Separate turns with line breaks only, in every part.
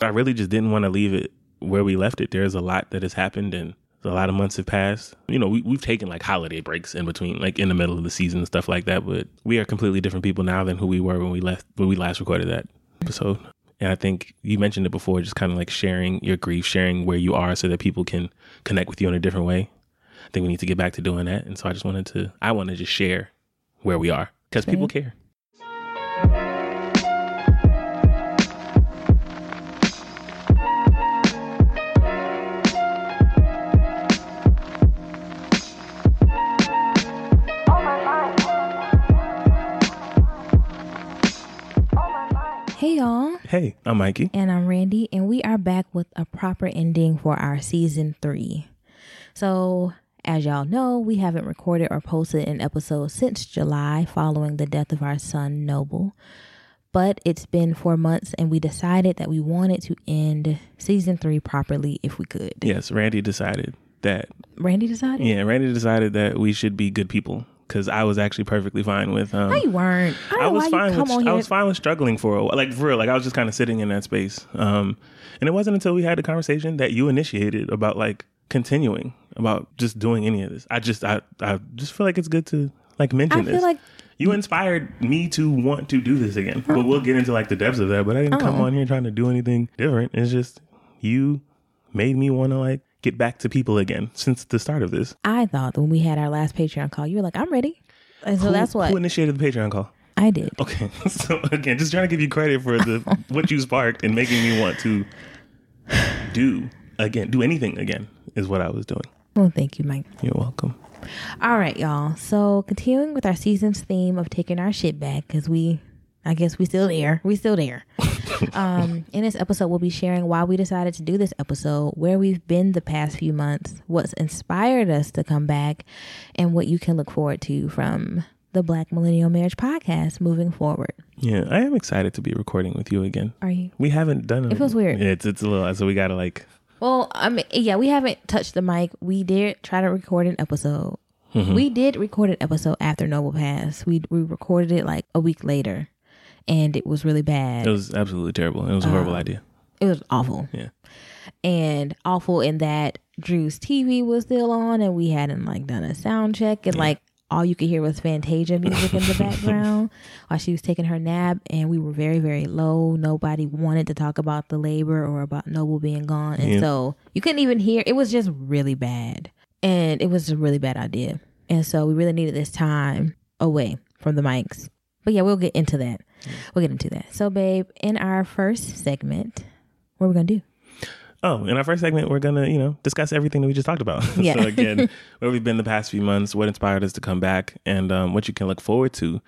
I really just didn't want to leave it where we left it. There's a lot that has happened and a lot of months have passed. You know, we, we've taken like holiday breaks in between, like in the middle of the season and stuff like that. But we are completely different people now than who we were when we left, when we last recorded that episode. And I think you mentioned it before, just kind of like sharing your grief, sharing where you are so that people can connect with you in a different way. I think we need to get back to doing that. And so I just wanted to, I want to just share where we are because people care.
Y'all,
Hey, I'm Mikey.
and I'm Randy, and we are back with a proper ending for our season three. So, as y'all know, we haven't recorded or posted an episode since July following the death of our son, Noble. But it's been four months, and we decided that we wanted to end season three properly if we could.
Yes, Randy decided that,
Randy decided?
yeah, Randy decided that we should be good people because I was actually perfectly fine with, um,
No, you weren't. I, don't
I
know
was fine
come
with. I was fine with struggling for a while. Like for real, like I was just kind of sitting in that space. Um, and it wasn't until we had the conversation that you initiated about like continuing about just doing any of this. I just I I just feel like it's good to like mention
I feel
this.
like
you inspired me to want to do this again. But we'll get into like the depths of that. But I didn't come
Oh.
on here trying to do anything different. It's just you made me want to like get back to people again since the start of this.
I thought when we had our last Patreon call, you were like, I'm ready. And so
Who-
that's what
who initiated the Patreon call.
I did.
Okay, so again, just trying to give you credit for the what you sparked and making me want to do again, do anything again is what I was doing.
Well, thank you, Mike.
You're welcome.
All right, y'all. So continuing with our season's theme of taking our shit back, because we, I guess we still there. We still there. um, in this episode, we'll be sharing why we decided to do this episode, where we've been the past few months, what's inspired us to come back, and what you can look forward to from the Black Millennial Marriage Podcast moving forward.
Yeah, I am excited to be recording with you again.
Are you?
We haven't done
It It feels weird.
Yeah, it's it's a little so we gotta like
Well, I mean, yeah, we haven't touched the mic. We did try to record an episode. We did record an episode after Noble Pass. We we recorded it like a week later, and it was really bad.
it was absolutely terrible. It was a
Uh,
horrible idea.
It was awful.
Yeah.
And awful in that Drew's TV was still on and we hadn't like done a sound check and like all you could hear was Fantasia music in the background while she was taking her nap and we were very, very low. Nobody wanted to talk about the labor or about Noble being gone. And
Yeah.
so you couldn't even hear it was just really bad. And it was a really bad idea. And so we really needed this time away from the mics. But yeah, we'll get into that. We'll get into that. So babe, in our first segment, what are we gonna do?
Oh, in our first segment, we're gonna, you know, discuss everything that we just talked about.
Yeah.
so again, where we've been the past few months, what inspired us to come back, and um, what you can look forward to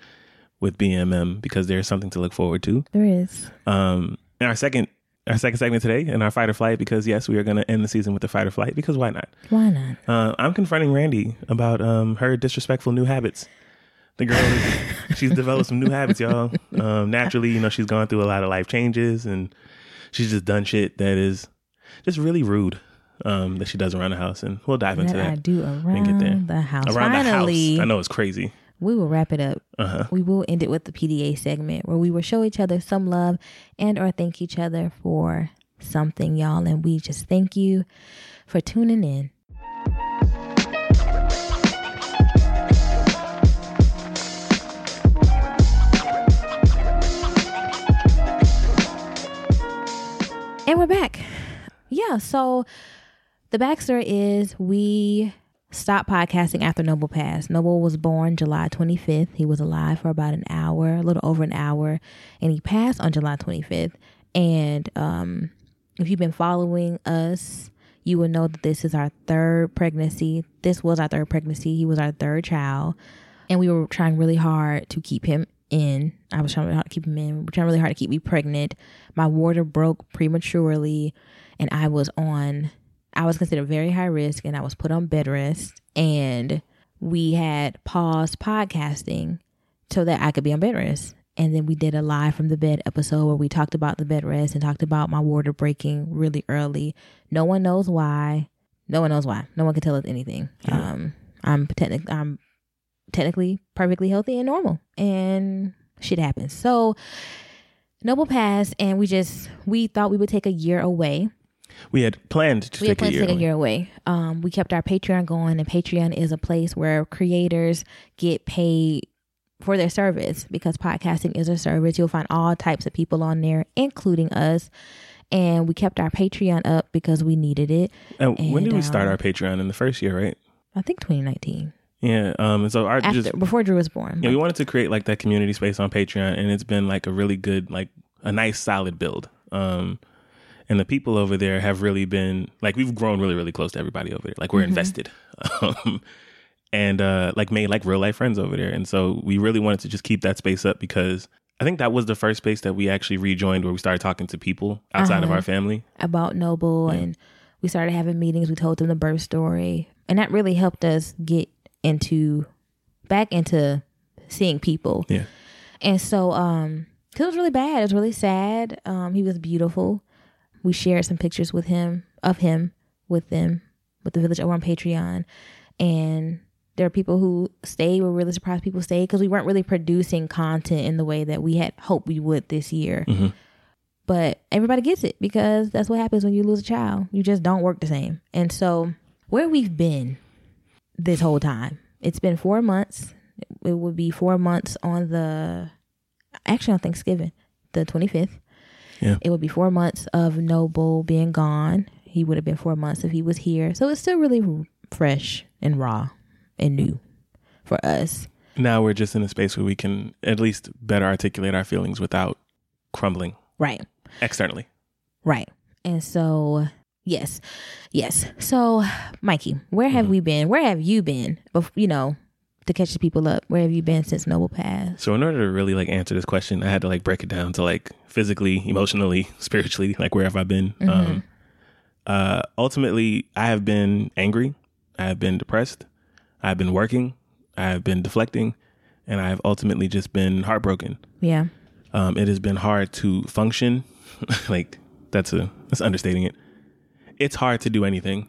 with BMM because there's something to look forward to.
There is.
Um, in our second, our second segment today, in our fight or flight, because yes, we are gonna end the season with the fight or flight because why not?
Why not?
Uh, I'm confronting Randy about um, her disrespectful new habits. The girl, is, she's developed some new habits, y'all. Um, naturally, you know, she's gone through a lot of life changes, and she's just done shit that is just really rude. Um, that she does around the house, and we'll dive into
That I do
and get
around
there.
the house.
Around
Finally,
the house, I know it's crazy.
we will wrap it up.
Uh huh.
We will end it with the PDA segment where we will show each other some love and or thank each other for something, y'all. And we just thank you for tuning in. And we're back. Yeah, so the backstory is we stopped podcasting after Noble passed. Noble was born July 25th. He was alive for about an hour, a little over an hour, and he passed on July 25th. And um, if you've been following us, you will know that this is our third pregnancy. This was our third pregnancy. He was our third child. And we were trying really hard to keep him in. I was trying really hard to keep him in. We were trying really hard to keep me pregnant. My water broke prematurely, and I was on I was considered very high risk and I was put on bed rest and we had paused podcasting so that I could be on bed rest. And then we did a live from the bed episode where we talked about the bed rest and talked about my water breaking really early. No one knows why. No one knows why. No one can tell us anything. Um, I'm technic- I'm technically perfectly healthy and normal, and shit happens. So Noble passed, and we just we thought we would take a year away.
We had planned to
We had
take a
planned
year.
to take a
away.
year away. Um, we kept our Patreon going, and Patreon is a place where creators get paid for their service because podcasting is a service. You'll find all types of people on there, including us. And we kept our Patreon up because we needed it.
And when
And,
did we start
um,
our Patreon? In the first year, right?
I think 2019,
Yeah. Um. And so our
after
just
before Drew was born.
yeah, we wanted to create like that community space on Patreon, and it's been like a really good, like a nice, solid build. Um. And the people over there have really been like we've grown really, really close to everybody over there. Like we're
Mm-hmm.
invested, um, and uh, like made like real life friends over there. And so we really wanted to just keep that space up because I think that was the first space that we actually rejoined where we started talking to people outside of
Uh-huh.
our family.
about Noble and we started having meetings. We told them the birth story. And that really helped us get into back into seeing people.
Yeah.
And so um it was really bad. It was really sad. Um he was beautiful. We shared some pictures with him of him with them with the village over on Patreon. And there are people who stayed. We're really surprised people stayed because we weren't really producing content in the way that we had hoped we would this year
Mhm.
but everybody gets it because that's what happens when you lose a child. You just don't work the same. And so, where we've been this whole time, it's been four months. It would be four months on the actually on Thanksgiving, the 25th.
Yeah.
It would be four months of Noble being gone. He would have been four months if he was here. So, it's still really fresh and raw and new for us.
Now we're just in a space where we can at least better articulate our feelings without crumbling
Right.
externally.
Right. And so, yes, yes. So, Mikey, where have we been? Where have you been? Bef- You know, to catch the people up. Where have you been since Noble Pass?
So in order to really like answer this question, I had to like break it down to like physically, emotionally, spiritually, like where have I been? Um, uh, ultimately, I have been angry. I have been depressed. I've been working. I have been deflecting, and I have ultimately just been heartbroken.
Yeah.
Um, it has been hard to function. like that's a that's understating it. It's hard to do anything.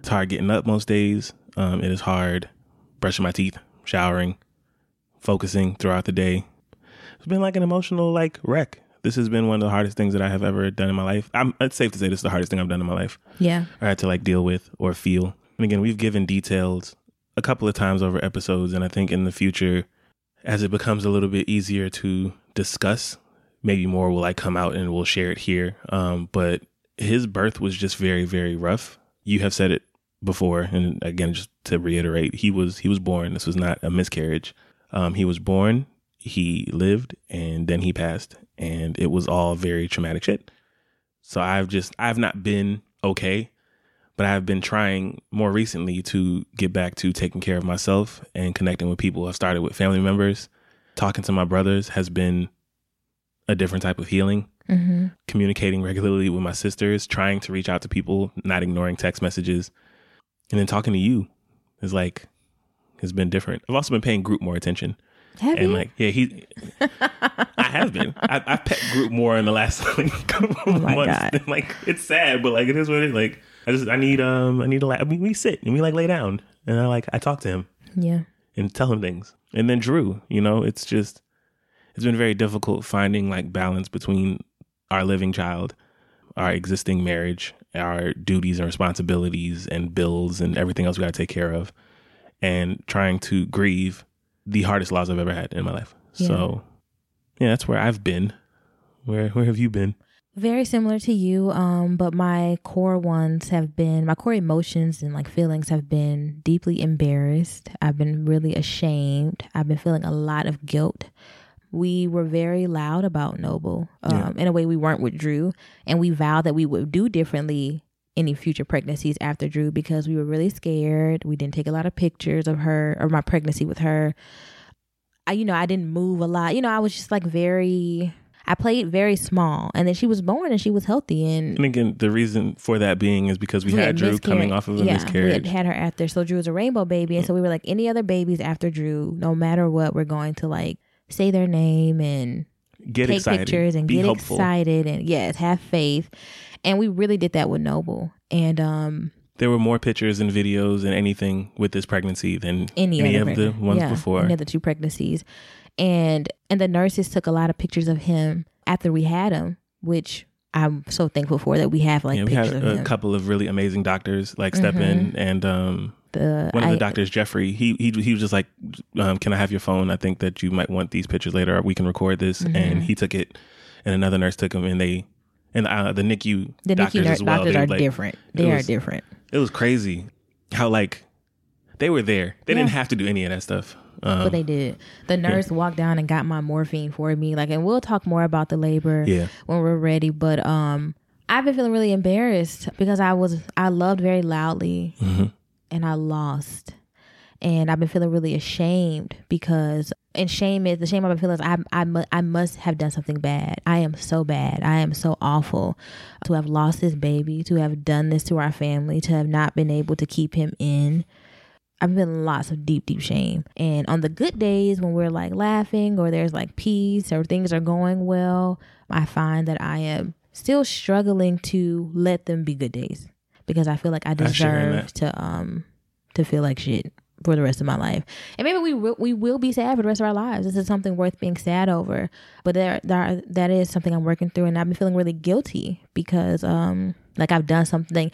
It's hard getting up most days. Um, it is hard brushing my teeth, showering, focusing throughout the day. It's been like an emotional like wreck. This has been one of the hardest things that I have ever done in my life. I'm, it's safe to say this is the hardest thing I've done in my life.
Yeah.
I had to like deal with or feel. And again, we've given details a couple of times over episodes, and I think in the future, as it becomes a little bit easier to discuss, maybe more will like come out and we'll share it here. Um, but his birth was just very, very rough. You have said it before, and again, just to reiterate, he was he was born. This was not a miscarriage. Um, he was born, he lived, and then he passed, and it was all very traumatic shit. So I've just I've not been okay, but I've been trying more recently to get back to taking care of myself and connecting with people. I've started with family members. Talking to my brothers has been a different type of healing.
Mm-hmm.
Communicating regularly with my sisters, trying to reach out to people, not ignoring text messages, and then talking to you is like has been different. I've also been paying group more attention.
Have
And
you?
like, yeah, he, I have been. I, I've pet group more in the last like, couple of
Oh
months. Than, like, it's sad, but like, it is what it is. Like, I just, I need, um, I need to like, I mean, we sit and we like lay down, and I like, I talk to him
yeah.
and tell him things. And then Drew, you know, it's just, it's been very difficult finding like balance between our living child, our existing marriage, our duties and responsibilities and bills and everything else we got to take care of, and trying to grieve the hardest loss I've ever had in my life.
Yeah.
So, yeah, that's where I've been. Where where have you been?
Very similar to you, um, but my core ones have been my core emotions and like feelings have been deeply embarrassed. I've been really ashamed. I've been feeling a lot of guilt. We were very loud about Noble um,
Yeah.
in a way we weren't with Drew, and we vowed that we would do differently any future pregnancies after Drew because we were really scared. We didn't take a lot of pictures of her or my pregnancy with her. I, you know, I didn't move a lot. You know, I was just like very. I played very small, and then she was born and she was healthy, and
And again, the reason for that being is because we, had Drew coming off of a
yeah,
miscarriage.
We had, had her after, so Drew was a rainbow baby, and so we were like any other babies after Drew, no matter what, we're going to like say their name and
Get
take
excited.
pictures and
Be
get
hopeful.
excited, and yes, have faith, and we really did that with Noble, and um,
there were more pictures and videos and anything with this pregnancy than
any,
any, of the ones
yeah,
before.
any of the two pregnancies, and and the nurses took a lot of pictures of him after we had him, which I'm so thankful for that we have like
Yeah, we had a
him.
couple of really amazing doctors like step in and um
the
one of the
I-
doctors, Jeffrey, he he he was just like, um, "Can I have your phone? I think that you might want these pictures later. We can record this."
Mm-hmm.
And he took it, and another nurse took him, and they and uh, the NICU
the
doctors
NICU nurse
as well.
doctors
they,
are
like,
different. They are different.
It was crazy how like they were there. They didn't have to do any of that stuff. Um,
But they did. The nurse walked down and got my morphine for me. Like, and we'll talk more about the labor
Yeah.
when we're ready. But um, I've been feeling really embarrassed because I was I loved very loudly,
Mm-hmm.
And I lost, and I've been feeling really ashamed because. And shame is the shame I've been feeling is I I, mu- I must have done something bad. I am so bad. I am so awful to have lost this baby, to have done this to our family, to have not been able to keep him in. I've been in lots of deep, deep shame. And on the good days when we're like laughing or there's like peace or things are going well, I find that I am still struggling to let them be good days because I feel like I deserve to um to feel like shit for the rest of my life. And maybe we will, we will be sad for the rest of our lives. This is something worth being sad over. But there, there that is something I'm working through and I've been feeling really guilty because um like I've done something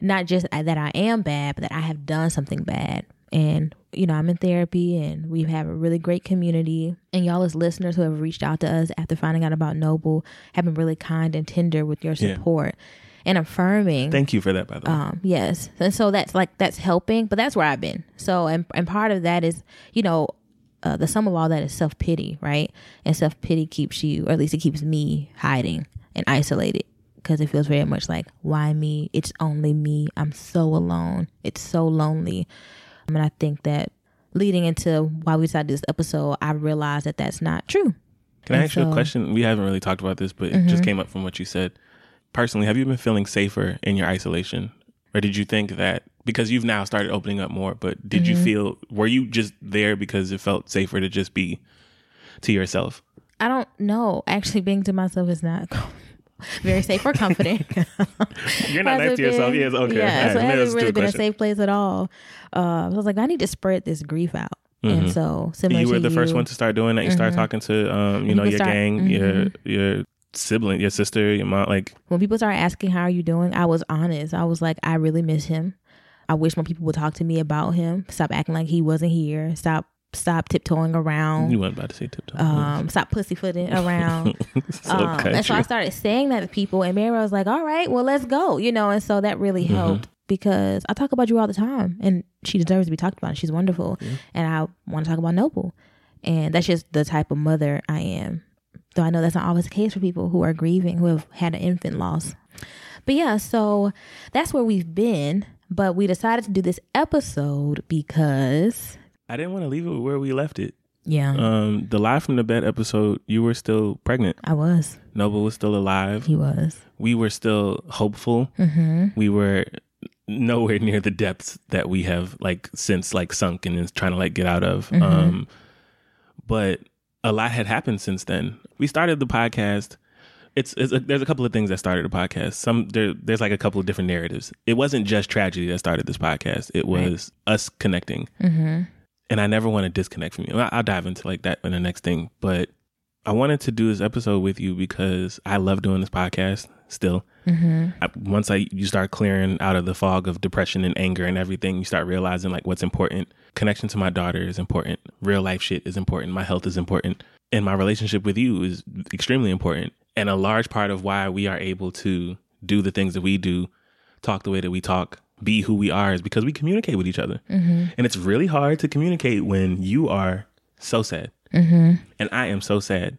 not just that I am bad, but that I have done something bad. And you know, I'm in therapy, and we have a really great community. And y'all, as listeners who have reached out to us after finding out about Noble, have been really kind and tender with your
Yeah.
And affirming.
Thank you for that, by the way.
Um, yes. And so that's like that's helping, but that's where I've been. So and and part of that is, you know, uh, the sum of all that is self pity, right? And self pity keeps you, or at least it keeps me hiding and isolated because it feels very much like why me? It's only me. I'm so alone. It's so lonely. Um, and I think that leading into why we decided this episode, I realized that that's not true.
Can I
and
ask you a
Mm-hmm.
question? We haven't really talked about this, but it just came up from what you said. Personally, have you been feeling safer in your isolation? Or did you think that because you've now started opening up more, but did
Mm-hmm.
you feel were you just there because it felt safer to just be to yourself?
I don't know. Actually, being to myself is not very safe or confident.
You're not next to yourself.
been-
Yes, okay.
Yeah,
right,
so it hasn't really been a safe place at all. Uh, so I was like, I need to spread this grief out. And so similar
Mm-hmm. You were the first one to start doing that. You started talking to um, you know, your
start-
gang, your your sibling, your sister, your mom, like
when people started asking how are you doing, I was honest. I was like, I really miss him. I wish more people would talk to me about him. Stop acting like he wasn't here. Stop stop tiptoeing around.
you weren't about to say tiptoe.
Um, stop pussyfooting around.
so
um, and so I started saying that to people, and Mary was like, "All right, well, let's go," you know. And so that really
Mm-hmm.
helped because I talk about you all the time, and she deserves to be talked about. She's wonderful, and I want to talk about Noble, and that's just the type of mother I am. Though I know that's not always the case for people who are grieving, who have had an infant loss. But yeah, so that's where we've been. But we decided to do this episode because,
I didn't want to leave it where we left it.
yeah,
Um, the live from the bed episode, you were still pregnant.
I was.
Noble was still alive.
He was.
We were still hopeful.
Mm-hmm.
We were nowhere near the depths that we have like since like sunk and is trying to like get out of.
Mm-hmm.
Um, but a lot had happened since then. We started the podcast. It's, it's a, there's a couple of things that started the podcast. Some there there's like a couple of different narratives. It wasn't just tragedy that started this podcast. It was us connecting.
Mm-hmm.
and I never want to disconnect from you. I- I'll dive into like that in the next thing, but I wanted to do this episode with you because I love doing this podcast still.
Mm-hmm.
I, once I you start clearing out of the fog of depression and anger and everything, you start realizing like what's important. Connection to my daughter is important. Real life shit is important. My health is important, and my relationship with you is extremely important. And a large part of why we are able to do the things that we do, talk the way that we talk, be who we are, is because we communicate with each other. And it's really hard to communicate when you are so sad,
Mm-hmm.
and I am so sad.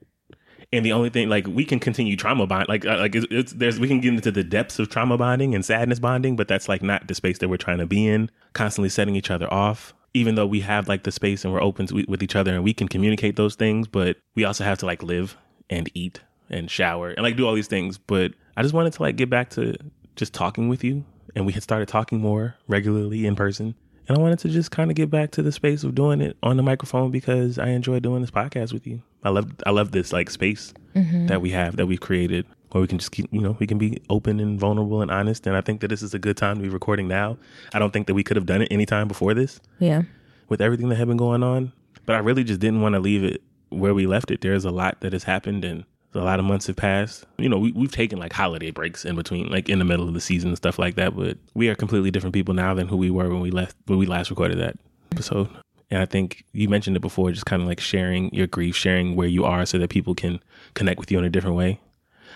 And the only thing, like, we can continue trauma bond, like, uh, like it's, it's there's we can get into the depths of trauma bonding and sadness bonding, but that's like not the space that we're trying to be in. Constantly setting each other off, even though we have like the space and we're open to, with each other and we can communicate those things, but we also have to like live and eat and shower and like do all these things. But I just wanted to like get back to just talking with you, and we had started talking more regularly in person. And I wanted to just kind of get back to the space of doing it on the microphone because I enjoy doing this podcast with you. I love I love this like space mm-hmm. that we have that we've created where we can just keep you know we can be open and vulnerable and honest. And I think that this is a good time to be recording now. I don't think that we could have done it any time before this
Yeah.
with everything that had been going on. But I really just didn't want to leave it where we left it. There's a lot that has happened and a lot of months have passed. You know, we, we've taken like holiday breaks in between, like in the middle of the season and stuff like that. But we are completely different people now than who we were when we left when we last recorded that episode. And I think you mentioned it before, just kind of like sharing your grief, sharing where you are, so that people can connect with you in a different way.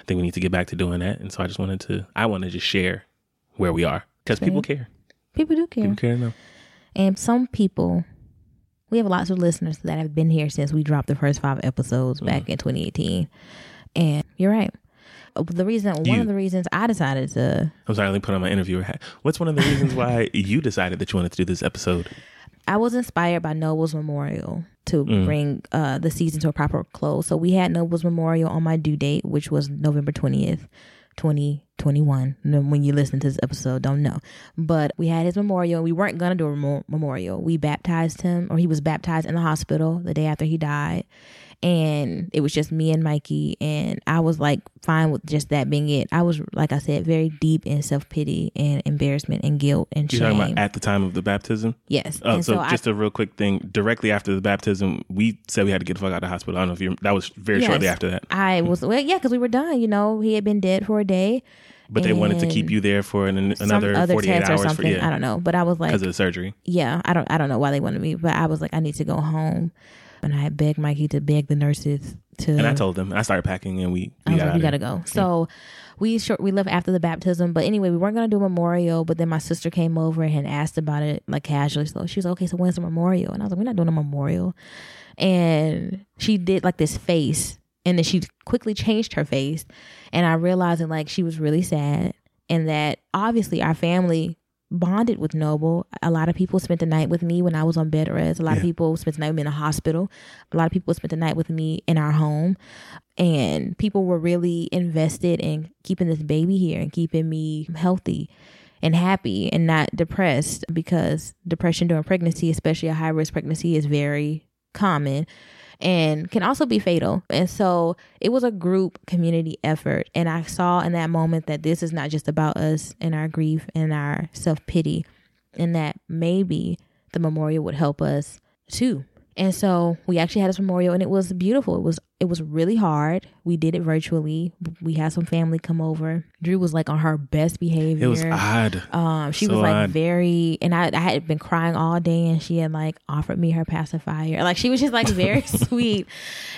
I think we need to get back to doing that. And so I just wanted to, I want to just share where we are because people care.
People do care.
People care enough.
And some people, we have lots of listeners that have been here since we dropped the first five episodes back
Mm-hmm.
in 2018. And you're right. Uh, The reason, one of the reasons I decided to,
I'm sorry, let me put on my interviewer hat. What's one of the reasons why you decided that you wanted to do this episode?
I was inspired by Noble's Memorial to
Mm.
bring uh, the season to a proper close. So we had Noble's Memorial on my due date, which was November 20th, 2021. When you listen to this episode, don't know. But we had his memorial. We weren't going to do a memo- memorial. We baptized him, or he was baptized in the hospital the day after he died. And it was just me and Mikey. And I was like fine with just that being it. I was, like I said, very deep in self pity and embarrassment and guilt and
You're
shame.
talking about at the time of the baptism?
yes.
Uh,
and
so, just a real quick thing. Directly after the baptism, we said we had to get the fuck out of the hospital. I don't know if you that was very
Yes.
shortly after that.
I was well, yeah, because we were done. You know, he had been dead for a day.
But they wanted to keep you there for an, another
other
48
test or
hours for
something. I don't know, but I was like,
because of the surgery.
yeah, I don't, I don't know why they wanted me, but I was like, I need to go home, and I had begged Mikey to beg the nurses to.
And I told them, I started packing and we,
I
we
was
got
like, "We gotta go. So we short we left after the baptism, but anyway, we weren't gonna do a memorial. But then my sister came over and asked about it like casually. So she was like, okay, so when's the memorial? And I was like, we're not doing a memorial. And she did like this face, and then she quickly changed her face, and I realized that like she was really sad, and that obviously our family bonded with Noble. A lot of people spent the night with me when I was on bed rest. A lot of people spent the night with me in a hospital. A lot of people spent the night with me in our home and people were really invested in keeping this baby here and keeping me healthy and happy and not depressed because depression during pregnancy, especially a high risk pregnancy, is very common and can also be fatal. And so it was a group community effort. And I saw in that moment that this is not just about us and our grief and our self pity, and that maybe the memorial would help us too. And so we actually had this memorial and it was beautiful. It was it was really hard. We did it virtually. We had some family come over. Drew was like on her best behavior.
It was odd.
Um, she
So
was like
odd.
very, and I, I had been crying all day, and she had like offered me her pacifier. Like she was just like very sweet.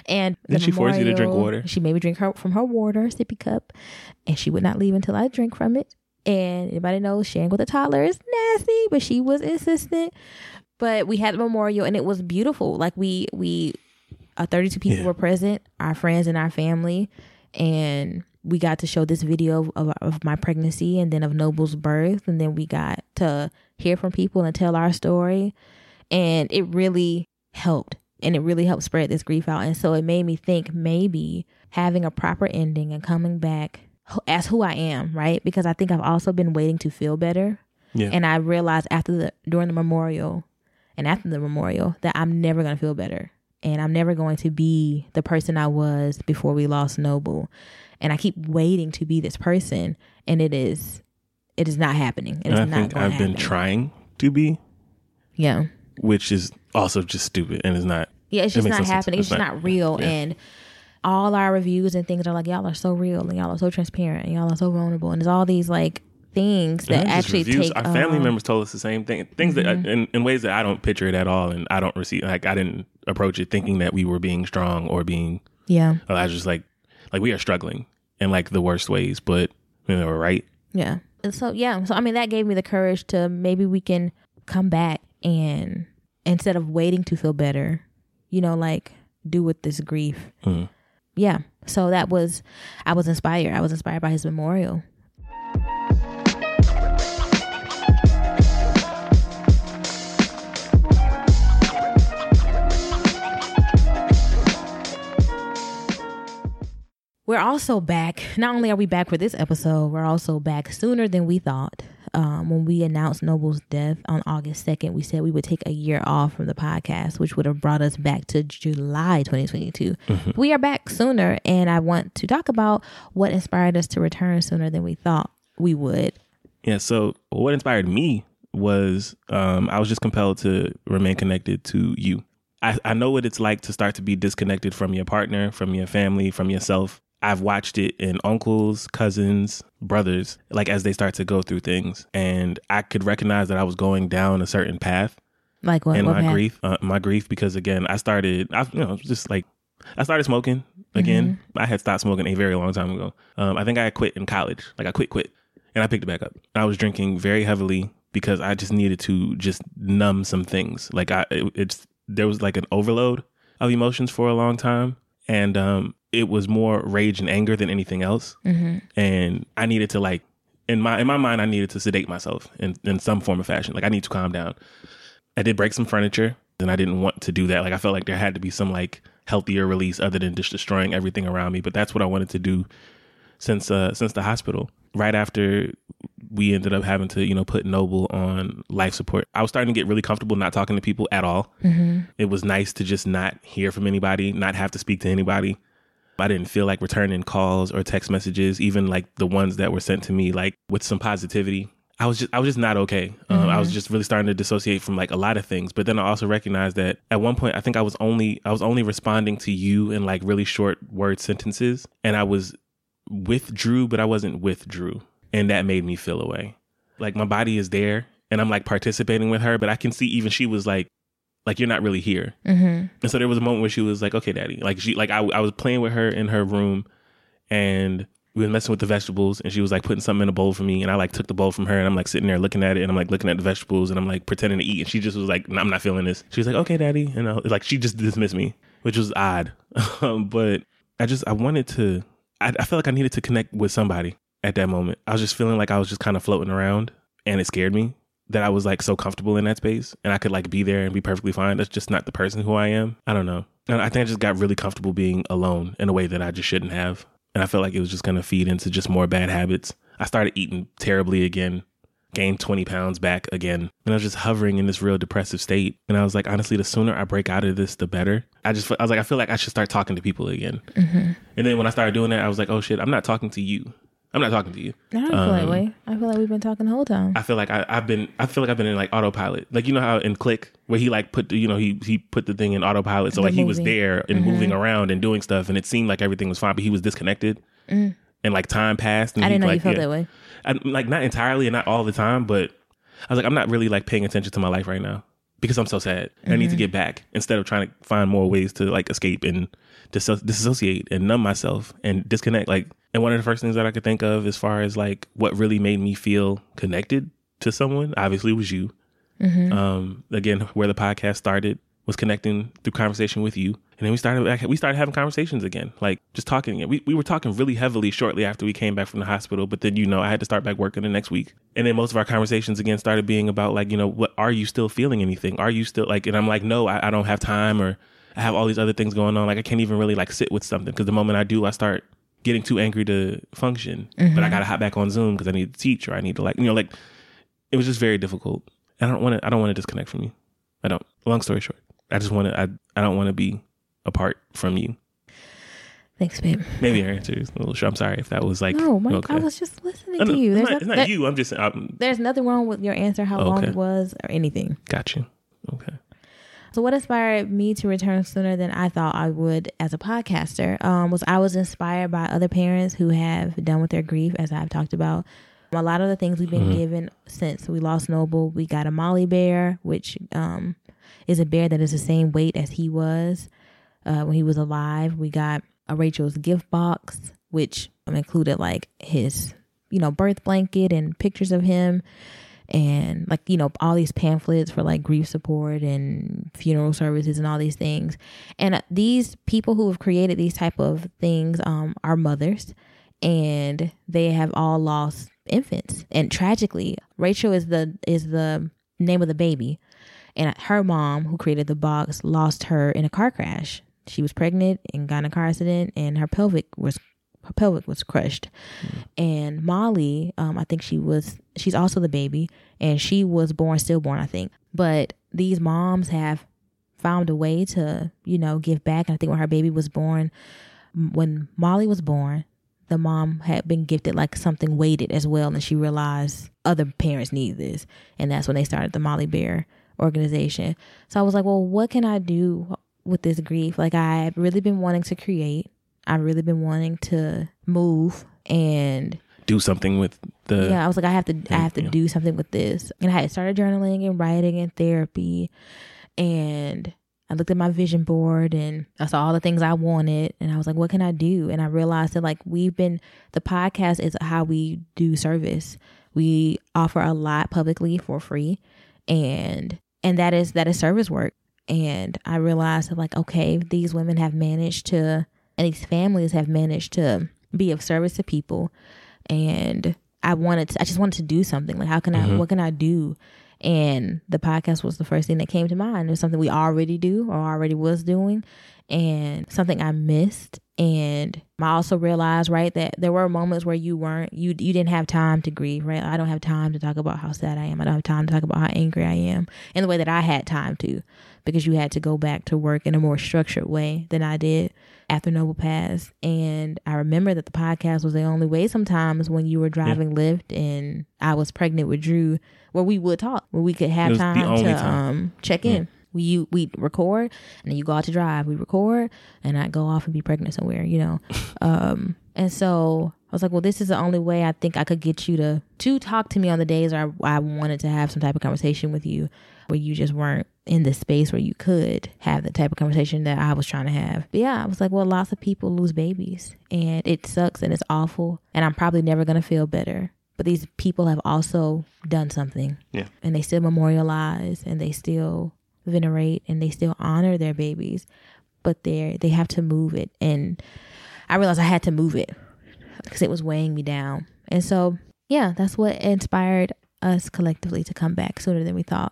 And the
Did she force you to drink water?
She made me drink her from her water sippy cup, and she would not leave until I drink from it. And anybody knows sharing with a toddler is nasty, but she was insistent. But we had the memorial, and it was beautiful. Like we we, uh, thirty two people
Yeah.
were present, our friends and our family, and we got to show this video of, of my pregnancy and then of Noble's birth, and then we got to hear from people and tell our story, and it really helped, and it really helped spread this grief out, and so it made me think maybe having a proper ending and coming back as who I am, right? Because I think I've also been waiting to feel better,
Yeah.
and I realized after the during the memorial and after the memorial that I'm never going to feel better. And I'm never going to be the person I was before we lost Noble. And I keep waiting to be this person. And it is, it is not happening. It is
and I
not
think I've been trying to be,
Yeah.
which is also just stupid and it's not.
Yeah, it's just
makes
not
no
happening. It's
It's
just
not-
not, real.
yeah.
And all our reviews and things are like, y'all are so real and y'all are so transparent and y'all are so vulnerable. And there's all these like things that actually
reviews.
take
Our family
um,
members told us the same thing. Things that,
Mm-hmm.
in, in ways that I don't picture it at all, and I don't receive. Like I didn't approach it thinking that we were being strong or being.
Yeah.
I was just like, like we are struggling in like the worst ways, but you know, we're right.
Yeah. And so yeah, so I mean that gave me the courage to maybe we can come back and instead of waiting to feel better, you know, like do with this grief.
Mhm.
Yeah. So that was I was inspired. I was inspired by his memorial. We're also back. Not only are we back for this episode, we're also back sooner than we thought. Um, when we announced Noble's death on August 2nd, we said we would take a year off from the podcast, which would have brought us back to July 2022. We are back sooner, and I want to talk about what inspired us to return sooner than we thought we would.
Yeah. So what inspired me was um, I was just compelled to remain connected to you. I, I know what it's like to start to be disconnected from your partner, from your family, from yourself. I've watched it in uncles, cousins, brothers, like as they start to go through things. And I could recognize that I was going down a certain path
Like what?
in
what
my
path?
grief. Uh, my grief, because again, I started, I, you know, just like, I started smoking again. I had stopped smoking a very long time ago. Um, I think I had quit in college. Like I quit, quit, and I picked it back up. I was drinking very heavily because I just needed to just numb some things. Like I, it, it's there was like an overload of emotions for a long time, and um, it was more rage and anger than anything else. And I needed to like in my in my mind, I needed to sedate myself in in some form of fashion. Like I need to calm down. I did break some furniture, and I didn't want to do that. Like I felt like there had to be some like healthier release other than just destroying everything around me. But that's what I wanted to do since uh since the hospital. Right after we ended up having to, you know, put Noble on life support. I was starting to get really comfortable not talking to people at all. It was nice to just not hear from anybody, not have to speak to anybody. I didn't feel like returning calls or text messages, even like the ones that were sent to me, like with some positivity. I was just, I was just not okay. Um, I was just really starting to dissociate from like a lot of things. But then I also recognized that at one point, I think I was only, I was only responding to you in like really short word sentences, and I was withdrew, but I wasn't withdrew, and that made me feel away. Like my body is there, and I'm like participating with her, but I can see even she was like, like you're not really here.
Mm-hmm.
And so there was a moment where she was like, "Okay, daddy." Like she, like I, I was playing with her in her room, and we were messing with the vegetables, and she was like putting something in a bowl for me, and I like took the bowl from her, and I'm like sitting there looking at it, and I'm like looking at the vegetables, and I'm like pretending to eat, and she just was like, "No, "I'm not feeling this." She was like, "Okay, daddy," and I, like she just dismissed me, which was odd, Um, but I just I wanted to, I, I felt like I needed to connect with somebody at that moment. I was just feeling like I was just kind of floating around, and it scared me that I was like so comfortable in that space and I could like be there and be perfectly fine. That's just not the person who I am. I don't know. And I think I just got really comfortable being alone in a way that I just shouldn't have. And I felt like it was just going to feed into just more bad habits. I started eating terribly again, gained 20 pounds back again. And I was just hovering in this real depressive state. And I was like, honestly, the sooner I break out of this, the better. I just, I was like, I feel like I should start talking to people again. Mm-hmm. And then when I started doing that, I was like, oh shit, I'm not talking to you. I'm not talking to you.
I don't feel that um, way. I feel like we've been talking the whole time.
I feel like I, I've been I feel like I've been in like autopilot. Like you know how in Click where he like put the, you know he he put the thing in autopilot, so
The
like he was there and mm-hmm. moving around and doing stuff, and it seemed like everything was fine, but he was disconnected, mm. and like time passed. And
I didn't know
like,
you felt
yeah.
that way.
I, like not entirely and not all the time, but I was like I'm not really like paying attention to my life right now because I'm so sad. And I need to mm-hmm. get back instead of trying to find more ways to like escape and disso- disassociate and numb myself and disconnect. Like, and one of the first things that I could think of as far as like what really made me feel connected to someone, obviously, was you. Um, again, where the podcast started was connecting through conversation with you, and then we started we started having conversations again, like just talking again. We we were talking really heavily shortly after we came back from the hospital, but then you know I had to start back working the next week, and then most of our conversations again started being about like you know what are you still feeling anything? Are you still like? And I'm like no, I, I don't have time, or I have all these other things going on. Like I can't even really like sit with something because the moment I do, I start getting too angry to function. But I mm-hmm. gotta hop back on Zoom because I need to teach or I need to like you know like it was just very difficult. I don't want to. I don't want to disconnect from you. I don't. Long story short, I just want to. I. I don't want to be apart from you.
Thanks, babe.
Maybe your answer is a little short. I'm sorry if that was like.
No, Mike,
okay.
I was just listening to you.
It's
There's,
not, it's not
there-
you. I'm just. I'm,
there's nothing wrong with your answer, how oh,
long
it was, or anything.
got you. Okay.
So, what inspired me to return sooner than I thought I would as a podcaster um, was I was inspired by other parents who have done with their grief, as I've talked about. A lot of the things we've been given since we lost Noble, we got a Molly bear, which um, is a bear that is the same weight as he was uh, when he was alive. We got a Rachel's gift box, which um, included like his, you know, birth blanket and pictures of him and like you know all these pamphlets for like grief support and funeral services and all these things. And uh, these people who have created these type of things um are mothers and they have all lost infants. And tragically rachel is the is the name of the baby. And her mom who created the box lost her in a car crash. She was pregnant and got in a car accident and her pelvic was her pelvic was crushed. And molly um, i think she was she's also the baby and she was born stillborn i think. But these moms have found a way to you know give back. And i think when her baby was born when molly was born the mom had been gifted like something weighted as well. And she realized other parents need this. And that's when they started the molly bear organization. So i was like well what can i do with this grief? Like i've really been wanting to create I've really been wanting to move and
Do something with the.
yeah, I was like, I have to, I have to
yeah.
do something with this. And I had started journaling and writing and therapy, and I looked at my vision board and I saw all the things I wanted, and I was like, what can I do? And I realized that like we've been, the podcast is how we do service. We offer a lot publicly for free, and and that is that is service work. And I realized that like, okay, these women have managed to, and these families have managed to be of service to people and I wanted to, I just wanted to do something. Like, how can I, mm-hmm. what can I do? And the podcast was the first thing that came to mind. It was something we already do or already was doing and something I missed. And I also realized, right, that there were moments where you weren't, you, you didn't have time to grieve, right? I don't have time to talk about how sad I am. I don't have time to talk about how angry I am in the way that I had time to because you had to go back to work in a more structured way than I did after Noble passed. And I remember that the podcast was the only way sometimes when you were driving Lyft and I was pregnant with Drew, where we would talk, where we could have time to
time.
um check in. We you we record and then you go out to drive. We record and I go off and be pregnant somewhere, you know. um and so I was like, well, this is the only way I think I could get you to to talk to me on the days where I, I wanted to have some type of conversation with you, where you just weren't in the space where you could have the type of conversation that I was trying to have. But yeah, I was like, well, lots of people lose babies, and it sucks and it's awful, and I'm probably never gonna feel better. But these people have also done something,
Yeah.
and they still memorialize and they still venerate and they still honor their babies, but they they have to move it, and I realized I had to move it because it was weighing me down. And so, yeah, that's what inspired us collectively to come back sooner than we thought.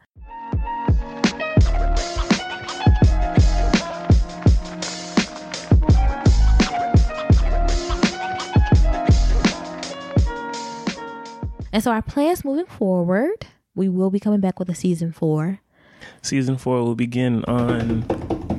And so, our plans moving forward, we will be coming back with a season four,
Season four will begin on.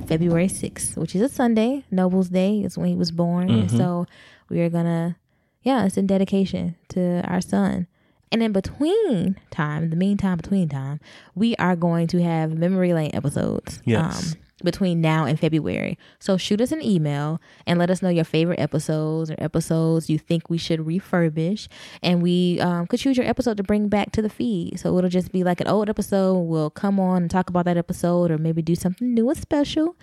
February 6th, which is a Sunday. Noble's Day is when he was born. And mm-hmm. so, we are gonna, yeah, it's in dedication to our son. And in between time, the meantime, between time, we are going to have memory lane episodes.
Yes.
Um, between now and February. So shoot us an email and let us know your favorite episodes or episodes you think we should refurbish. And we um, could choose your episode to bring back to the feed. So it'll just be like an old episode. We'll come on and talk about that episode or maybe do something new and special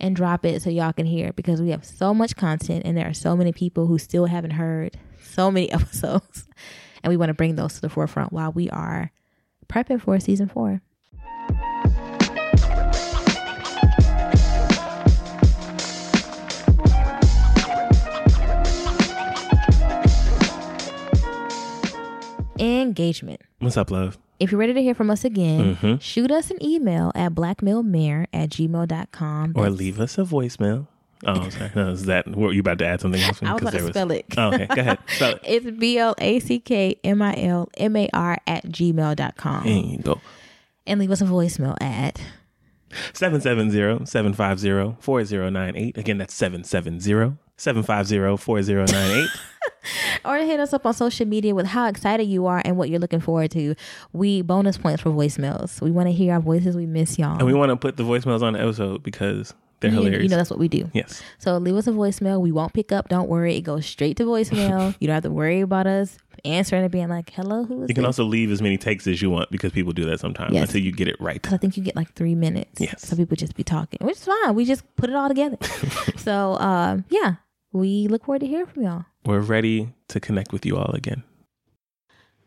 and drop it so y'all can hear it because we have so much content and there are so many people who still haven't heard so many episodes. And we want to bring those to the forefront while we are prepping for season four. Engagement.
What's up, love?
If you're ready to hear from us again,
Mhm.
shoot us an email at blackmilmar at gmail.com.
Or leave us a voicemail. Oh, sorry. No, is that were you about to add something else?
I was about to
there
spell it.
Oh, okay, go ahead. Spell it.
It's B L A C K M I L M A R at gmail.com.
There you go.
And leave us a voicemail at
770-750-4098. Again, that's 770-750-4098.
or hit us up on social media with how excited you are and what you're looking forward to. We bonus points for voicemails. We want to hear our voices. We miss y'all.
and we want to put the voicemails on the episode because they're
you,
hilarious.
you know that's what we do.
yes.
So leave us a voicemail. We won't pick up. Don't worry. It goes straight to voicemail. you don't have to worry about us answering and being like, "Hello, who is
You can
this?"
also leave as many takes as you want because people do that sometimes
Yes.
until you get it right.
I think you get like three minutes.
Yes.
So people just be talking, which is fine. We just put it all together. so um, yeah, we look forward to hearing from y'all.
We're ready to connect with you all again.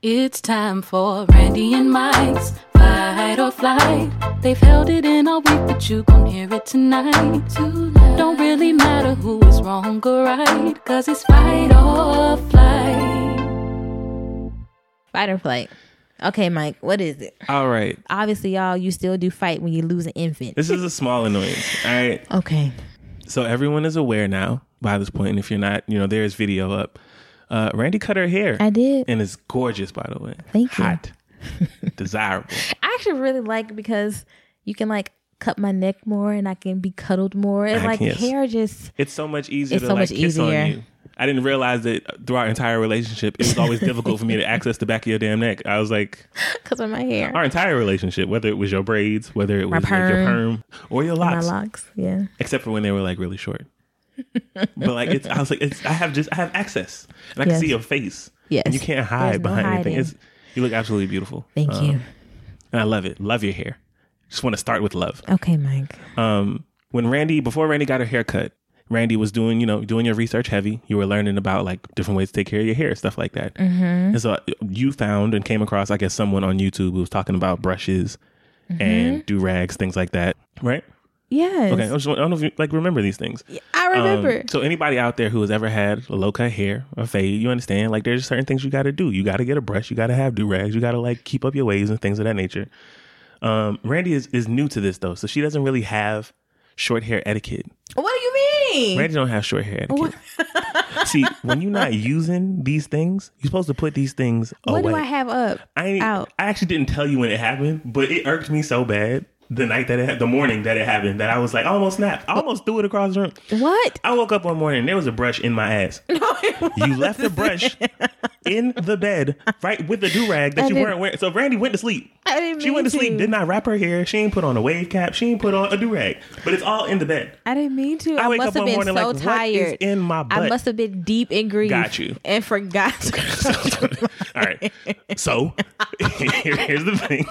It's time for Randy and Mike's Fight or Flight. They've held it in all week, but you gon' hear it tonight. Don't really matter who is wrong or right, cause it's fight or flight.
Fight or flight. Okay, Mike, what is it?
All right.
Obviously, y'all, you still do fight when you lose an infant.
This is a small annoyance. All right.
Okay.
So everyone is aware now by this. And if you're not, you know, there's video up. Uh, Randy cut her hair.
I did.
And it's gorgeous, by the way.
Thank you.
Hot. Desirable.
I actually really like it because you can like cut my neck more and I can be cuddled more. And
I
like
guess.
hair just
It's so much easier
It's
to
so
like
much
kiss
easier.
on you. I didn't realize that through our entire relationship, it was always difficult for me to access the back of your damn neck. I was like,
because of my hair.
our entire relationship, whether it was your braids, whether it
My
was like your
perm.
perm or your
My
locks,
locks. Yeah.
except for when they were like really short. But like it's I was like it's I have just I have access and I can
Yes.
see your face.
Yes.
And you can't hide
There's no
behind anything.
hiding.
It's you look absolutely beautiful.
Thank
Um,
you.
And I love it. Love your hair. Just want to start with love.
Okay, Mike.
Um, when Randy, before Randy got her haircut, Randy was doing, you know, doing your research heavy. You were learning about like different ways to take care of your hair, stuff like that. Mm-hmm. And so you found and came across, I guess, someone on YouTube who was talking about brushes
Mm-hmm.
and do rags, things like that, right?
Yes.
Okay, I, just, I don't know if you like remember these things.
I remember.
Um, so anybody out there who has ever had a low cut hair or fade, you understand like there's certain things you got to do. You got to get a brush. You got to have do rags. You got to like keep up your waves and things of that nature. Um, Randy is is new to this though, so she doesn't really have short hair etiquette.
what do you mean?
Randy don't have short hair etiquette. See, when you're not using these things, you're supposed to put these things
what
away.
What do I have up?
I
out?
I actually didn't tell you when it happened, but it irked me so bad the night that it the morning that it happened that I was like I almost snapped. I almost threw it across the room.
What?
I woke up one morning and there was a brush in my ass. No, you left the brush in the bed, right with the do rag that
I
you weren't wearing. So Randy went to sleep.
I didn't
She went to,
to.
sleep, did not wrap her hair. She ain't put on a wave cap. She ain't put on a do rag. But it's all in the bed.
I didn't mean to.
I
I,
wake
must
up
have
one
been
morning
so
like,
tired.
in my butt?
I must have been deep in grief.
Got you.
And forgot.
All right. So here's the thing.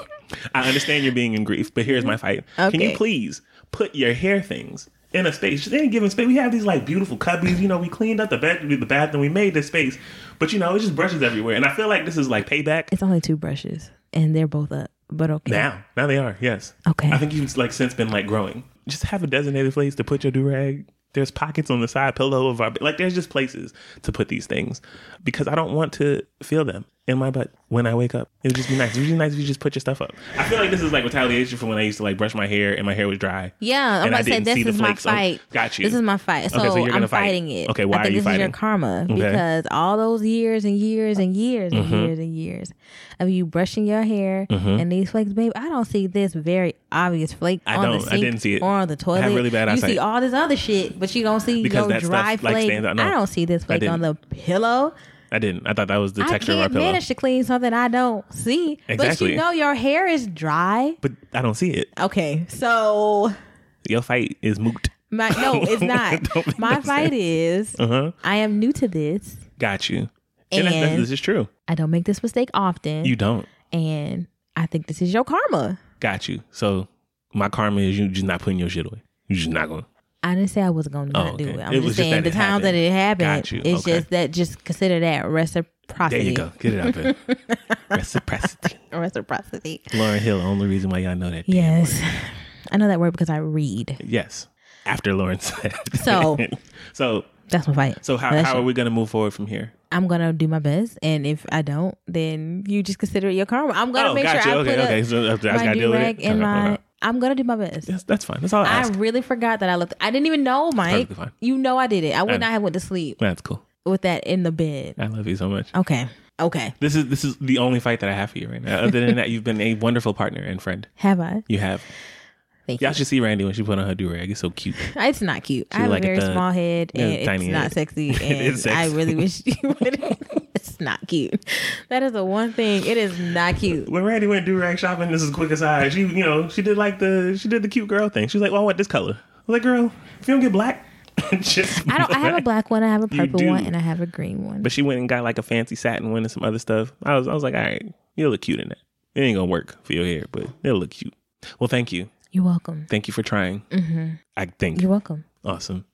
I understand you're being in grief, but here's my fight. Can you please put your hair things in a space? Just any given space. We have these like beautiful cubbies. You know, we cleaned up the bed, the bathroom. We made this space, but you know, it's just brushes everywhere. And I feel like this is like payback.
it's only two brushes, and they're both up. But okay.
Now, now they are. Yes.
Okay.
I think you've like since been like growing. Just have a designated place to put your do rag. There's pockets on the side pillow of our like. There's just places to put these things because I don't want to feel them in my butt when I wake up. It would just be nice. It would be nice if you just put your stuff up. I feel like this is like retaliation from when I used to like brush my hair and my hair was dry.
Yeah, I'm
And I
about to say
didn't
this
see the
is my
flakes. Oh, got you.
This is my fight. So,
Okay, so you're
I'm
fight.
fighting it.
Okay, why
I
are
think
you
this is your
fighting?
karma because all those years and years and years and
Mm-hmm.
years and years of you brushing your hair and these flakes, babe. I don't see this very obvious flake
I
on
don't.
the
I
sink
didn't see it.
or on the
I
toilet.
have really bad eyesight.
you see all this other shit, but you don't see
Because
no
that stuff,
dry
like,
flake.
stands out. No.
I don't see this flake on the pillow.
I didn't. I thought that was the
I
texture of our
can't
pillow.
manage to clean something I don't see.
Exactly.
But you know your hair is dry.
But I don't see it.
Okay, so
Your fight is moot.
My no, it's not. My fight is
Uh-huh.
I am new to this.
Got you. And, that's, that's,
And-
this is true.
I don't make this mistake often.
You don't.
and I think this is your karma.
Got you. So my karma is you just not putting your shit away. You just not going. to
I didn't say I was going to
Oh,
not do it. I'm
It
just saying the
it
time that it happened. It's
Okay.
just that just consider that reciprocity.
There you go. Get it out there. Reciprocity.
Reciprocity.
Lauryn Hill, only reason why y'all know that.
Yes. I know that word because I read.
Yes. After Lauryn said.
So-
so
That's my fight.
so how, how are we gonna move forward from here?
I'm gonna do my best, and if I don't, then you just consider it your karma. I'm gonna
oh,
make
got
sure. I
okay,
put
okay. So I
my
gotta deal with
do-rag
it.
in
Okay,
my. I'm gonna do my best.
Yes, that's fine. That's all I
I
ask.
really forgot that I looked. I didn't even know, Mike. You know I did it. I would
I-
not have went to sleep
That's cool.
with that in the bed.
I love you so much.
Okay. Okay.
This is this is the only fight that I have for you right now. Other than that, you've been a wonderful partner and friend.
Have I?
You have.
Thank
Y'all
you.
should see Randy when she put on her do rag. It's so cute.
Ah, it's not cute. I have
like
a very
thug.
small head and it's not
head.
sexy. And
is
I really wish you would. it's not cute. That is the one thing. It is not cute.
When Randy went do rag shopping, this is quick aside. She, you know, she did like the she did the cute girl thing. She was like, "Well, I want this color." I was like, "Girl, if you don't get black, just."
I don't. I have a black one. I have a purple one, and I have a green one.
But she went and got like a fancy satin one and some other stuff. I was I was like, all right, you'll look cute in that. It ain't gonna work for your hair, but it'll look cute. Well, thank you,
You're welcome.
thank you for trying.
hmm
I think
You're welcome.
awesome.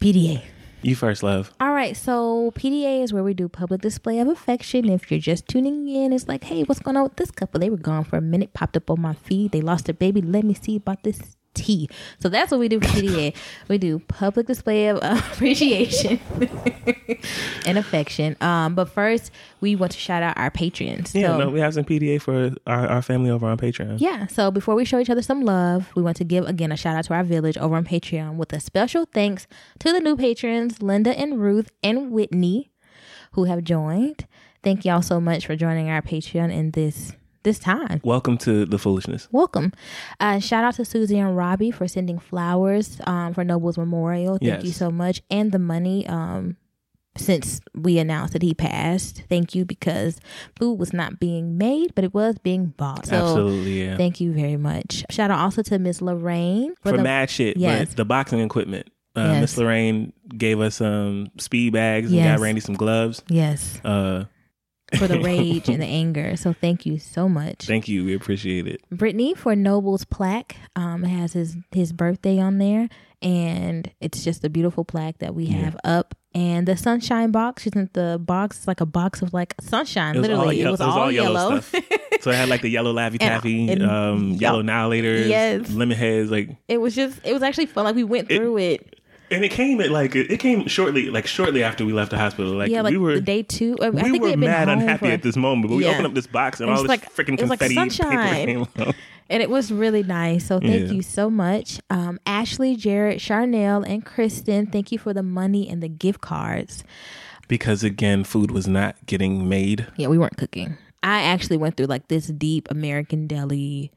PDA.
You first, love.
All right, so PDA is where we do public display of affection. If you're just tuning in, it's like, hey, what's going on with this couple? They were gone for a minute, popped up on my feed. They lost their baby. Let me see about this tea. So that's what we do for PDA. we do public display of appreciation and affection. Um, but first, we want to shout out our patrons.
Yeah,
so,
no, we have some PDA for our, our family over on Patreon.
yeah, so before we show each other some love, we want to give again a shout out to our village over on Patreon with a special thanks to the new patrons, Linda and Ruth and Whitney, who have joined. Thank y'all so much for joining our Patreon in this this time.
Welcome to the foolishness.
Welcome. Uh, shout out to Susie and Robbie for sending flowers um, for Noble's Memorial. Thank
Yes.
you so much. And the money um, since we announced that he passed. Thank you because food was not being made, but it was being bought. So
Absolutely, yeah.
thank you very much. Shout out also to Miss Lorraine
For,
the-
mad shit,
Yes.
the boxing equipment. Uh,
Yes.
Miss Lorraine gave us some speed bags and
Yes.
got Randy some gloves.
Yes,
Uh,
for the rage and the anger. So thank you so much.
thank you. We appreciate it.
Brittany for Noble's plaque. Um, has his his birthday on there, and it's just a beautiful plaque that we
Yeah.
have up. And the sunshine box, she sent the box it's like a box of like sunshine.
It was all
Literally,
ye-
it was all, yellow.
stuff. so it had like the yellow Laffy Taffy,
and-
um, yellow Annihilators,
Yes.
lemon heads, like
it was just it was actually fun. Like we went through it.
And it came at like it came shortly, like shortly after we left the hospital. Like,
yeah, like
we were,
the day two. I
we
think
were
we
mad unhappy
for-
at this moment. But we
Yeah.
opened up this box and
It
all this
like-
freaking
was like
confetti paper
sunshine.
came out.
and it was really nice. So thank
Yeah.
you so much, um, Ashley, Jared, Charnel, and Kristen. Thank you for the money and the gift cards.
Because again, food was not getting made.
Yeah, we weren't cooking. I actually went through like this deep American deli.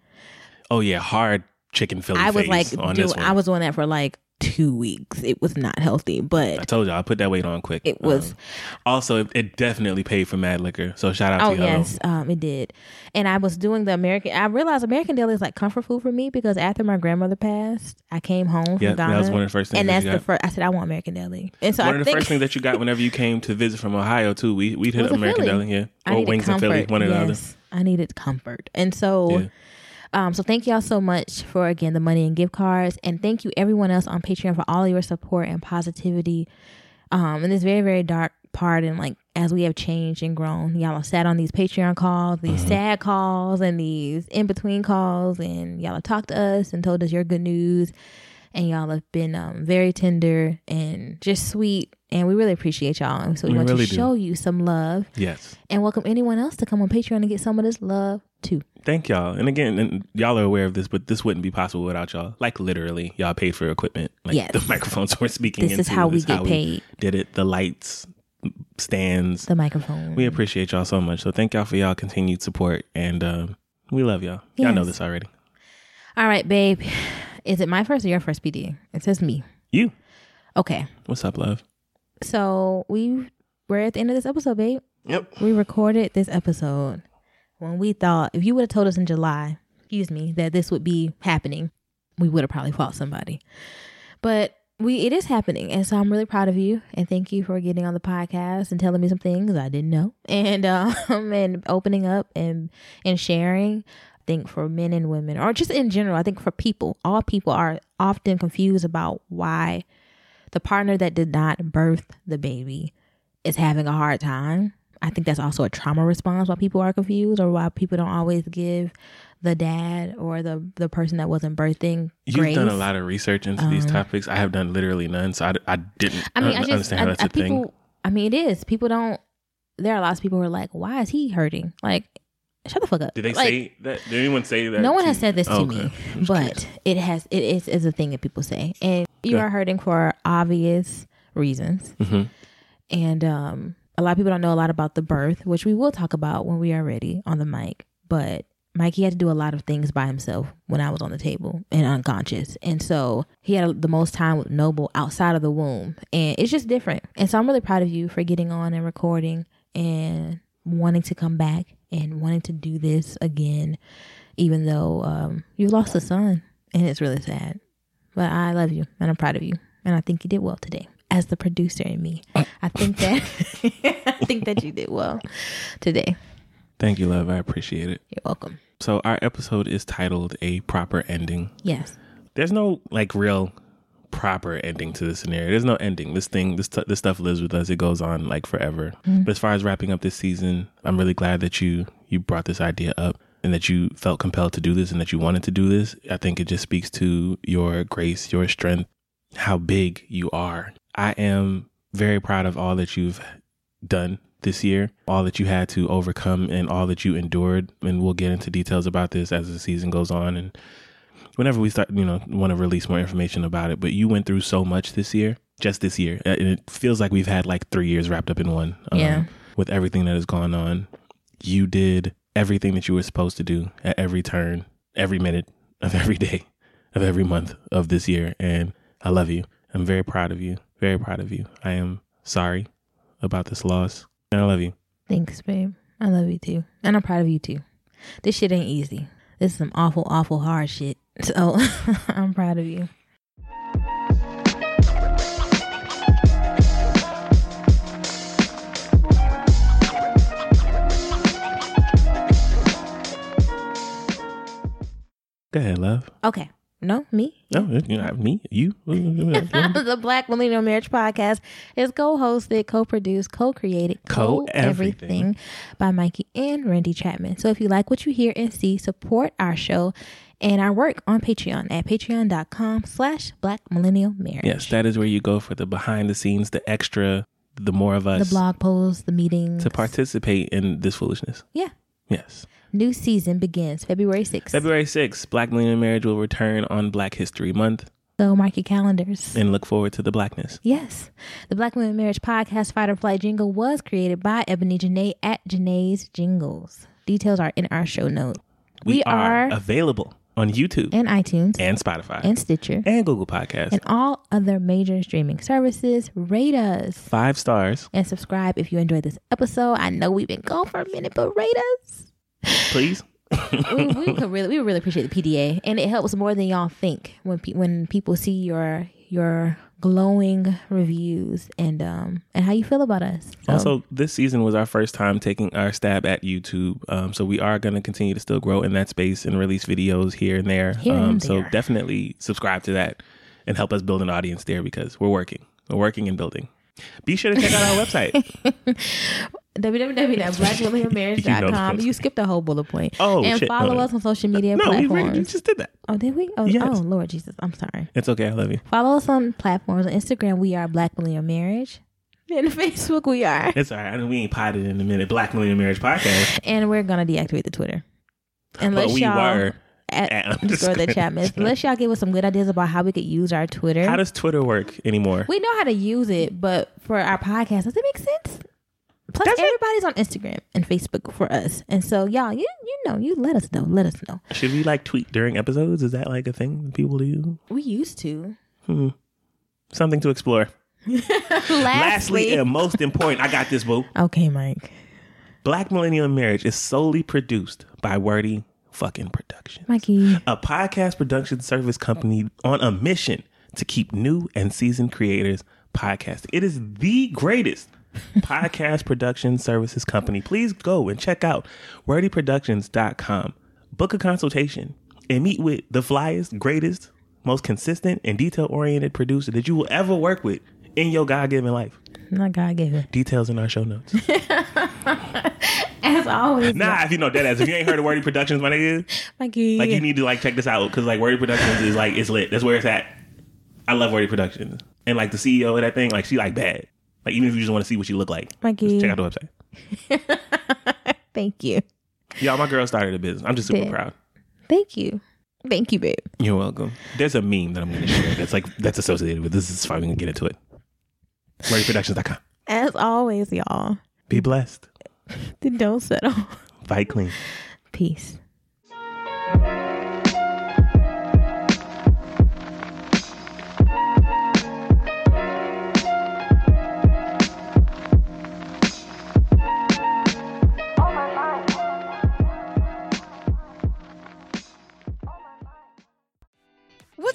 Oh yeah, hard chicken Philly
I was like,
on
dude. I was on that for like two weeks. It was not healthy, but I
told you I put that weight on quick.
it was.
Um, also, it, it definitely paid for Mad Liquor. So shout out
oh
to y'all.
yes, um, it did. And I was doing the American. I realized American deli is like comfort food for me because after my grandmother passed, I came home from
Yeah,
Ghana.
that was one of the first things
and
that
that's
you
the first. I said I want American deli, and so
One
I
of the first things that you got whenever you came to visit from Ohio too. We we'd hit up American
Philly.
Deli, yeah, or
needed
Wings and
comfort.
Philly, one or the other.
yes, I needed comfort, and so.
Yeah.
Um, so thank y'all so much for again the money and gift cards, and thank you everyone else on Patreon for all your support and positivity. Um, in this very very dark part, and like as we have changed and grown, y'all have sat on these Patreon calls, these sad calls, and these in between calls, and y'all have talked to us and told us your good news, and y'all have been um, very tender and just sweet, and we really appreciate y'all. And so we,
We
want
really
to
do.
show you some love
Yes.
and welcome anyone else to come on Patreon and get some of this love too.
Thank y'all. And again, and y'all are aware of this, but this wouldn't be possible without y'all. Like literally, y'all paid for equipment. Like
Yes.
the microphones we're speaking
This
into.
is how we get paid.
did it. The lights, stands.
The microphone.
we appreciate y'all so much. So thank y'all for y'all continued support, and um, we love y'all. Y'all know this already.
All right, babe. Is it my first or your first PD? It says me.
You.
Okay.
What's up, love?
So we we're at the end of this episode, babe.
Yep.
We recorded this episode when we thought if you would have told us in July, excuse me, that this would be happening, we would have probably fought somebody. But we it is happening, and so I'm really proud of you, and thank you for getting on the podcast and telling me some things I didn't know, and um and opening up and and sharing. I think for men and women, or just in general, I think for people, all people are often confused about why the partner that did not birth the baby is having a hard time. I think that's also a trauma response why people are confused or why people don't always give the dad or the the person that wasn't birthing
You've
grace.
done a lot of research into these topics. I have done literally none, so I, I didn't
I mean,
un-
I just
understand
I,
how that's
I,
a thing.
I mean, it is. People don't. There are lots of people who are like, "Why is he hurting?" Like, shut the fuck up.
Did they
Like,
say that? Did anyone say that?
No one has
you?
said this to
Okay.
me, but it has. It is is a thing that people say, and you
Okay.
are hurting for obvious reasons.
Mhm.
And um, a lot of people don't know a lot about the birth, which we will talk about when we are ready on the mic. But Mikey had to do a lot of things by himself when I was on the table and unconscious. And so he had the most time with Noble outside of the womb. And it's just different. And so I'm really proud of you for getting on and recording and wanting to come back and wanting to do this again, even though um, you lost a son. And it's really sad. But I love you and I'm proud of you. And I think you did well today. As the producer in me, uh. I think that I think that you did well today.
Thank you, love. I appreciate it.
You're welcome.
So our episode is titled "A Proper Ending."
Yes.
There's no like real proper ending to this scenario. There's no ending. This thing, this t- this stuff lives with us. It goes on like forever. Mm-hmm. But as far as wrapping up this season, I'm really glad that you you brought this idea up and that you felt compelled to do this and that you wanted to do this. I think it just speaks to your grace, your strength, how big you are. I am very proud of all that you've done this year, all that you had to overcome and all that you endured. And we'll get into details about this as the season goes on and whenever we start, you know, want to release more information about it. But you went through so much this year, just this year. And it feels like we've had like three years wrapped up in one. um,
Yeah.
With everything that has gone on, you did everything that you were supposed to do at every turn, every minute of every day of every month of this year. And I love you. I'm very proud of you. Very proud of you. I am sorry about this loss. And I love you.
Thanks, babe. I love you too. And I'm proud of you too. This shit ain't easy. This is some awful, awful hard shit. So I'm proud of you.
Go ahead, love.
Okay. No, me.
No, you know, me, you.
the Black Millennial Marriage Podcast is co-hosted, co-produced, co-created,
Co-everything.
co-everything by Mikey and Randy Chapman. So if you like what you hear and see, support our show and our work on Patreon at patreon.com slash Black Millennial Marriage.
yes, that is where you go for the behind the scenes, the extra, the more of us
the blog posts, the meetings.
to participate in this foolishness.
Yeah.
Yes.
New season begins February 6th.
February 6th, Black Millennial Marriage will return on Black History Month
so mark your calendars.
and look forward to the blackness.
Yes. The Black Millennial Marriage Podcast Fight or Flight jingle was created by Ebony Janae at Janae's Jingles. Details are in our show note. We, are,
available on YouTube
and iTunes
and Spotify
and Stitcher
and Google Podcasts.
and all other major streaming services. Rate us
Five stars,
and subscribe if you enjoyed this episode. I know we've been gone for a minute, but rate us.
Please.
we, we could really, we would really appreciate the PDA, and it helps more than y'all think when pe- when people see your your glowing reviews and um and how you feel about us. So,
Also, this season was our first time taking our stab at YouTube. Um, so we are going to continue to still grow in that space and release videos here and there.
Here
um,
and
So definitely subscribe to that and help us build an audience there because we're working. We're working and building. Be sure to check out our website.
www.blackwomenmarriage.com.
this.
You skipped a whole bullet point.
Oh,
and
shit.
follow
No.
us on social media
no, we,
platforms.
we just did that.
oh, did we? Oh,
Yes.
oh, Lord Jesus, I'm sorry.
It's okay. I love you.
Follow us on platforms on Instagram. We are Black Millennial Marriage. And Facebook, we are.
It's all right. I know we ain't potted in a minute. Black Millennial Marriage Podcast.
And we're gonna deactivate the Twitter. Unless
but we
y'all
were.
At
at-
underscore the
kidding.
Chapmans. Unless y'all give us some good ideas about how we could use our Twitter.
How does Twitter work anymore?
we know how to use it, but for our podcast, does it make sense? Plus,
Does it?
everybody's on Instagram and Facebook for us, and so y'all, you you know, you let us know. Let us know.
Should we like tweet during episodes? Is that like a thing that people do?
We used to.
Hmm. Something to explore.
Lastly,
Lastly, and most important, I got this, boo.
okay, Mike.
Black Millennial Marriage is solely produced by Wordy fucking Productions,
Mikey.
a podcast production service company on a mission to keep new and seasoned creators podcasting. It is the greatest podcast production services company. Please go and check out wordyproductions.com. Book a consultation and meet with the flyest, greatest, most consistent, and detail oriented producer that you will ever work with in your God given life.
Not God given.
Details in our show notes.
As always,
Nah, if you know that as if you ain't heard of Wordy Productions, my nigga,
Mikey.
like you need to like check this out because like Wordy Productions is like it's lit. That's where it's at. I love Wordy Productions and like the CEO of that thing, like she like bad. Like even if you just want to see what she look like,
Mikey.
just check out the website.
Thank you.
Y'all, my girl started a business. I'm just super
Babe.
proud.
Thank you. Thank you, babe.
You're welcome. There's a meme that I'm going to share that's like that's associated with this. Is fine. We can get into it. WordyProductions.com.
As always, y'all.
Be blessed.
Then don't settle.
Fight clean.
Peace.